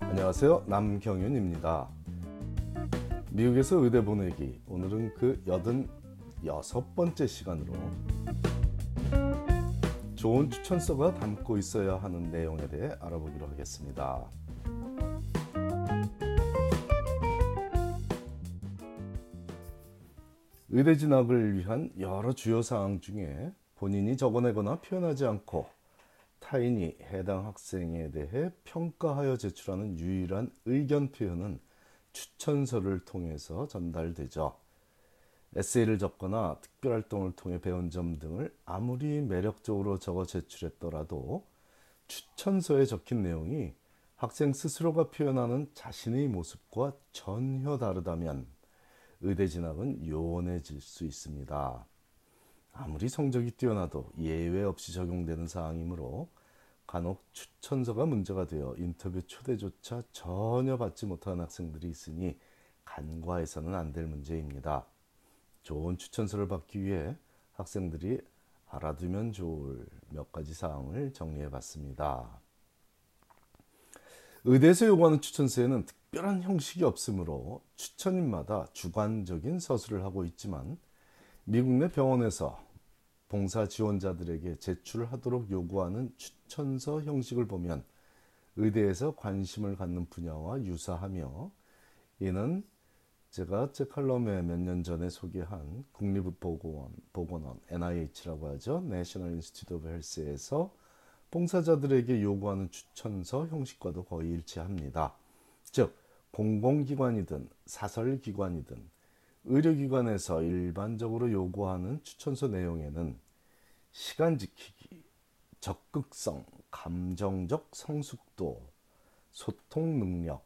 안녕하세요. 남경윤입니다. 미국에서 의대 보내기. 오늘은 그 여든 여섯 번째 시간으로 좋은 추천서가 담고 있어야 하는 내용에 대해 알아보기로 하겠습니다. 의대 진학을 위한 여러 주요 사항 중에 본인이 적어내거나 표현하지 않고 타인이 해당 학생에 대해 평가하여 제출하는 유일한 의견 표현은 추천서를 통해서 전달되죠. 에세이를 적거나 특별활동을 통해 배운 점 등을 아무리 매력적으로 적어 제출했더라도 추천서에 적힌 내용이 학생 스스로가 표현하는 자신의 모습과 전혀 다르다면 의대 진학은 요원해질 수 있습니다. 아무리 성적이 뛰어나도 예외 없이 적용되는 사항이므로 간혹 추천서가 문제가 되어 인터뷰 초대조차 전혀 받지 못한 학생들이 있으니 간과해서는 안 될 문제입니다. 좋은 추천서를 받기 위해 학생들이 알아두면 좋을 몇 가지 사항을 정리해 봤습니다. 의대에서 요구하는 추천서에는 특별한 형식이 없으므로 추천인마다 주관적인 서술을 하고 있지만 미국 내 병원에서 봉사 지원자들에게 제출하도록 요구하는 추천서 형식을 보면 의대에서 관심을 갖는 분야와 유사하며 이는 제가 제 칼럼에 몇 년 전에 소개한 국립보건원, 보건원, NIH라고 하죠. National Institute of Health에서 봉사자들에게 요구하는 추천서 형식과도 거의 일치합니다. 즉, 공공기관이든 사설기관이든 의료기관에서 일반적으로 요구하는 추천서 내용에는 시간 지키기, 적극성, 감정적 성숙도, 소통 능력,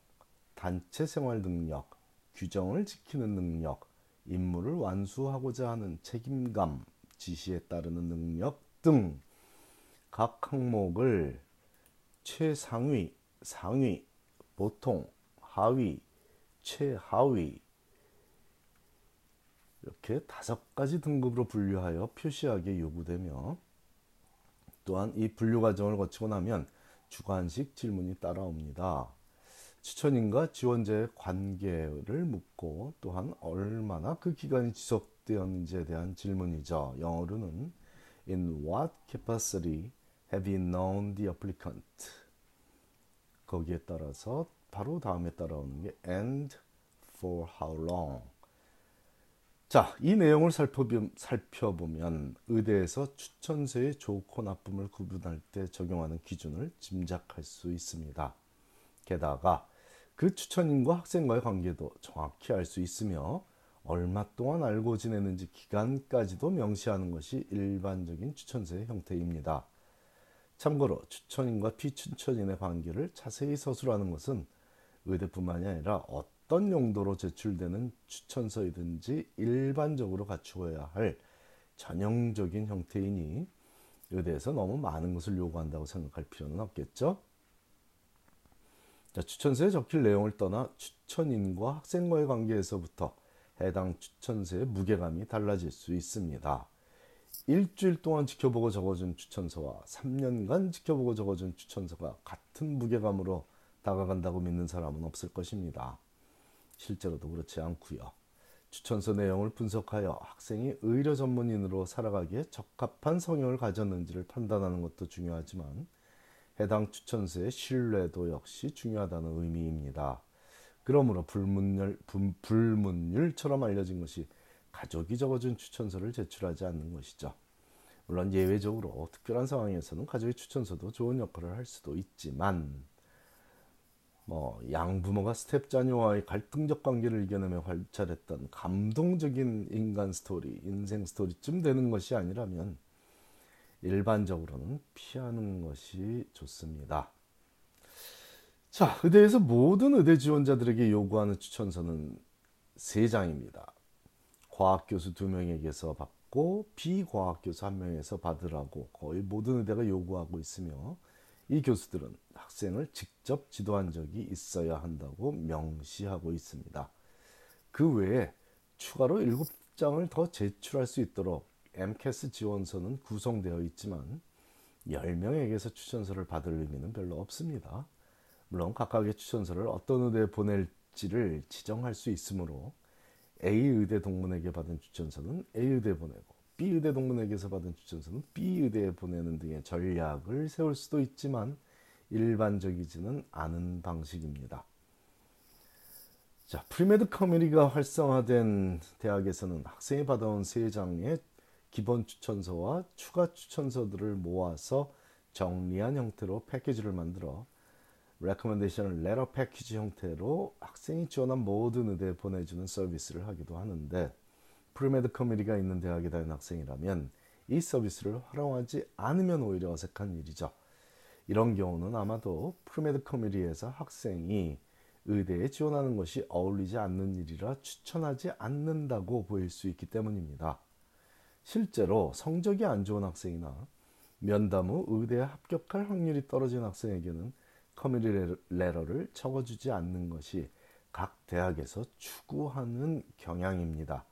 단체 생활 능력, 규정을 지키는 능력, 임무를 완수하고자 하는 책임감, 지시에 따르는 능력 등 각 항목을 최상위, 상위, 보통, 하위, 최하위, 이렇게 다섯 가지 등급으로 분류하여 표시하게 요구되며 또한 이 분류 과정을 거치고 나면 주관식 질문이 따라옵니다. 추천인과 지원자의 관계를 묻고 또한 얼마나 그 기간이 지속되었는지에 대한 질문이죠. 영어로는 In what capacity have you known the applicant? 거기에 따라서 바로 다음에 따라오는 게 and for how long? 자, 이 내용을 살펴보면 의대에서 추천서의 좋고 나쁨을 구분할 때 적용하는 기준을 짐작할 수 있습니다. 게다가 그 추천인과 학생과의 관계도 정확히 알 수 있으며 얼마 동안 알고 지내는지 기간까지도 명시하는 것이 일반적인 추천서의 형태입니다. 참고로 추천인과 비추천인의 관계를 자세히 서술하는 것은 의대뿐만이 아니라 어떤 어떤 용도로 제출되는 추천서이든지 일반적으로 갖추어야 할 전형적인 형태이니 의대에서 너무 많은 것을 요구한다고 생각할 필요는 없겠죠. 자, 추천서에 적힐 내용을 떠나 추천인과 학생과의 관계에서부터 해당 추천서의 무게감이 달라질 수 있습니다. 일주일 동안 지켜보고 적어준 추천서와 3년간 지켜보고 적어준 추천서가 같은 무게감으로 다가간다고 믿는 사람은 없을 것입니다. 실제로도 그렇지 않고요. 추천서 내용을 분석하여 학생이 의료 전문인으로 살아가기에 적합한 성향을 가졌는지를 판단하는 것도 중요하지만 해당 추천서의 신뢰도 역시 중요하다는 의미입니다. 그러므로 불문율, 불문율처럼 알려진 것이 가족이 적어준 추천서를 제출하지 않는 것이죠. 물론 예외적으로 특별한 상황에서는 가족의 추천서도 좋은 역할을 할 수도 있지만 뭐 양부모가 스텝 자녀와의 갈등적 관계를 이겨내며 관찰했던 감동적인 인간 스토리, 인생 스토리쯤 되는 것이 아니라면 일반적으로는 피하는 것이 좋습니다. 자, 의대에서 모든 의대 지원자들에게 요구하는 추천서는 세 장입니다. 과학 교수 두 명에게서 받고 비과학 교수 한 명에서 받으라고 거의 모든 의대가 요구하고 있으며 이 교수들은 학생을 직접 지도한 적이 있어야 한다고 명시하고 있습니다. 그 외에 추가로 7장을 더 제출할 수 있도록 MCAS 지원서는 구성되어 있지만 10명에게서 추천서를 받을 의미는 별로 없습니다. 물론 각각의 추천서를 어떤 의대에 보낼지를 지정할 수 있으므로 A 의대 동문에게 받은 추천서는 A 의대에 보내고 B 의대 동문에게서 받은 추천서는 B 의대에 보내는 등의 전략을 세울 수도 있지만 일반적이지는 않은 방식입니다. 자, premed committee가 활성화된 대학에서는 학생이 받아온 세 장의 기본 추천서와 추가 추천서들을 모아서 정리한 형태로 패키지를 만들어 recommendation을 letter 패키지 형태로 학생이 지원한 모든 의대에 보내주는 서비스를 하기도 하는데 premed committee가 있는 대학에 다니는 학생이라면 이 서비스를 활용하지 않으면 오히려 어색한 일이죠. 이런 경우는 아마도 premed committee에서 학생이 의대에 지원하는 것이 어울리지 않는 일이라 추천하지 않는다고 보일 수 있기 때문입니다. 실제로 성적이 안 좋은 학생이나 면담 후 의대에 합격할 확률이 떨어진 학생에게는 committee letter를 적어주지 않는 것이 각 대학에서 추구하는 경향입니다.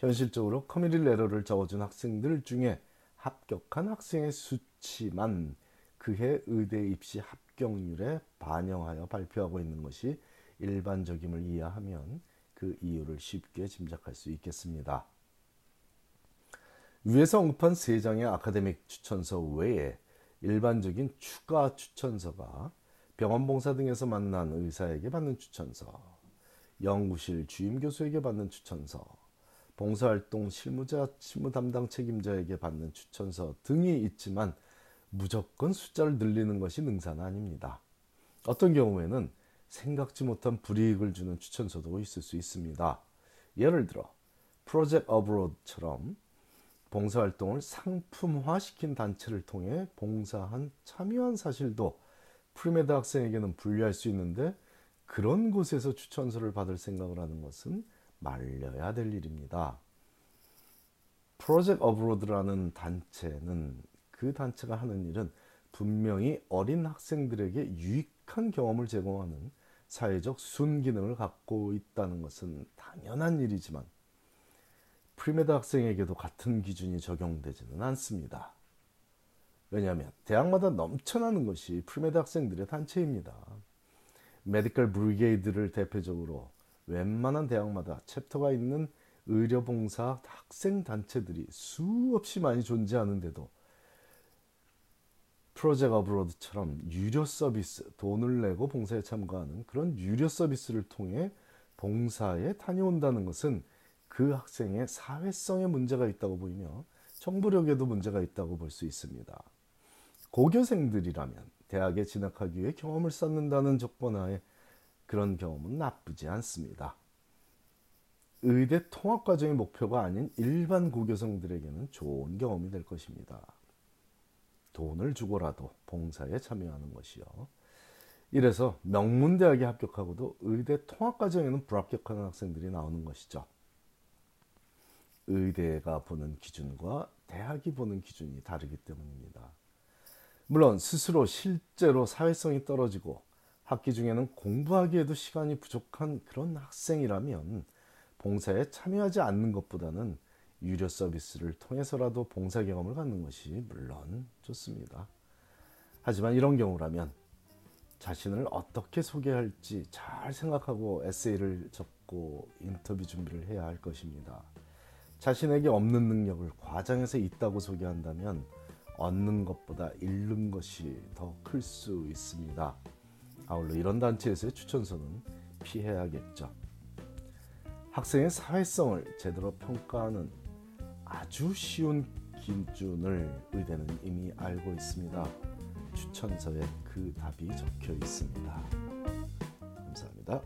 현실적으로 committee letter를 적어준 학생들 중에 합격한 학생의 수치만 그해 의대 입시 합격률에 반영하여 발표하고 있는 것이 일반적임을 이해하면 그 이유를 쉽게 짐작할 수 있겠습니다. 위에서 언급한 세 장의 아카데믹 추천서 외에 일반적인 추가 추천서가 병원 봉사 등에서 만난 의사에게 받는 추천서, 연구실 주임 교수에게 받는 추천서, 봉사활동 실무자, 실무 담당 책임자에게 받는 추천서 등이 있지만 무조건 숫자를 늘리는 것이 능사는 아닙니다. 어떤 경우에는 생각지 못한 불이익을 주는 추천서도 있을 수 있습니다. 예를 들어 Project Abroad처럼 봉사활동을 상품화시킨 단체를 통해 봉사한 참여한 사실도 premed 학생에게는 불리할 수 있는데 그런 곳에서 추천서를 받을 생각을 하는 것은 말려야 될 일입니다. Project Abroad라는 단체는 그 단체가 하는 일은 분명히 어린 학생들에게 유익한 경험을 제공하는 사회적 순기능을 갖고 있다는 것은 당연한 일이지만 premed 학생에게도 같은 기준이 적용되지는 않습니다. 왜냐하면 대학마다 넘쳐나는 것이 premed 학생들의 단체입니다. Medical Brigade를 대표적으로 웬만한 대학마다 chapter가 있는 의료봉사 학생 단체들이 수없이 많이 존재하는데도 프로젝트 어브로드처럼 유료 서비스, 돈을 내고 봉사에 참가하는 그런 유료 서비스를 통해 봉사에 다녀온다는 것은 그 학생의 사회성에 문제가 있다고 보이며 정보력에도 문제가 있다고 볼 수 있습니다. 고교생들이라면 대학에 진학하기 위해 경험을 쌓는다는 조건하에 그런 경험은 나쁘지 않습니다. 의대 통합 과정의 목표가 아닌 일반 고교생들에게는 좋은 경험이 될 것입니다. 돈을 주고라도 봉사에 참여하는 것이요. 이래서 명문대학에 합격하고도 의대 통합 과정에는 불합격하는 학생들이 나오는 것이죠. 의대가 보는 기준과 대학이 보는 기준이 다르기 때문입니다. 물론 스스로 실제로 사회성이 떨어지고 학기 중에는 공부하기에도 시간이 부족한 그런 학생이라면 봉사에 참여하지 않는 것보다는 유료 서비스를 통해서라도 봉사 경험을 갖는 것이 물론 좋습니다. 하지만 이런 경우라면 자신을 어떻게 소개할지 잘 생각하고 에세이를 적고 인터뷰 준비를 해야 할 것입니다. 자신에게 없는 능력을 과장해서 있다고 소개한다면 얻는 것보다 잃는 것이 더 클 수 있습니다. 아울러 이런 단체에서의 추천서는 피해야겠죠. 학생의 사회성을 제대로 평가하는 아주 쉬운 기준을 의대는 이미 알고 있습니다. 추천서에 그 답이 적혀 있습니다. 감사합니다.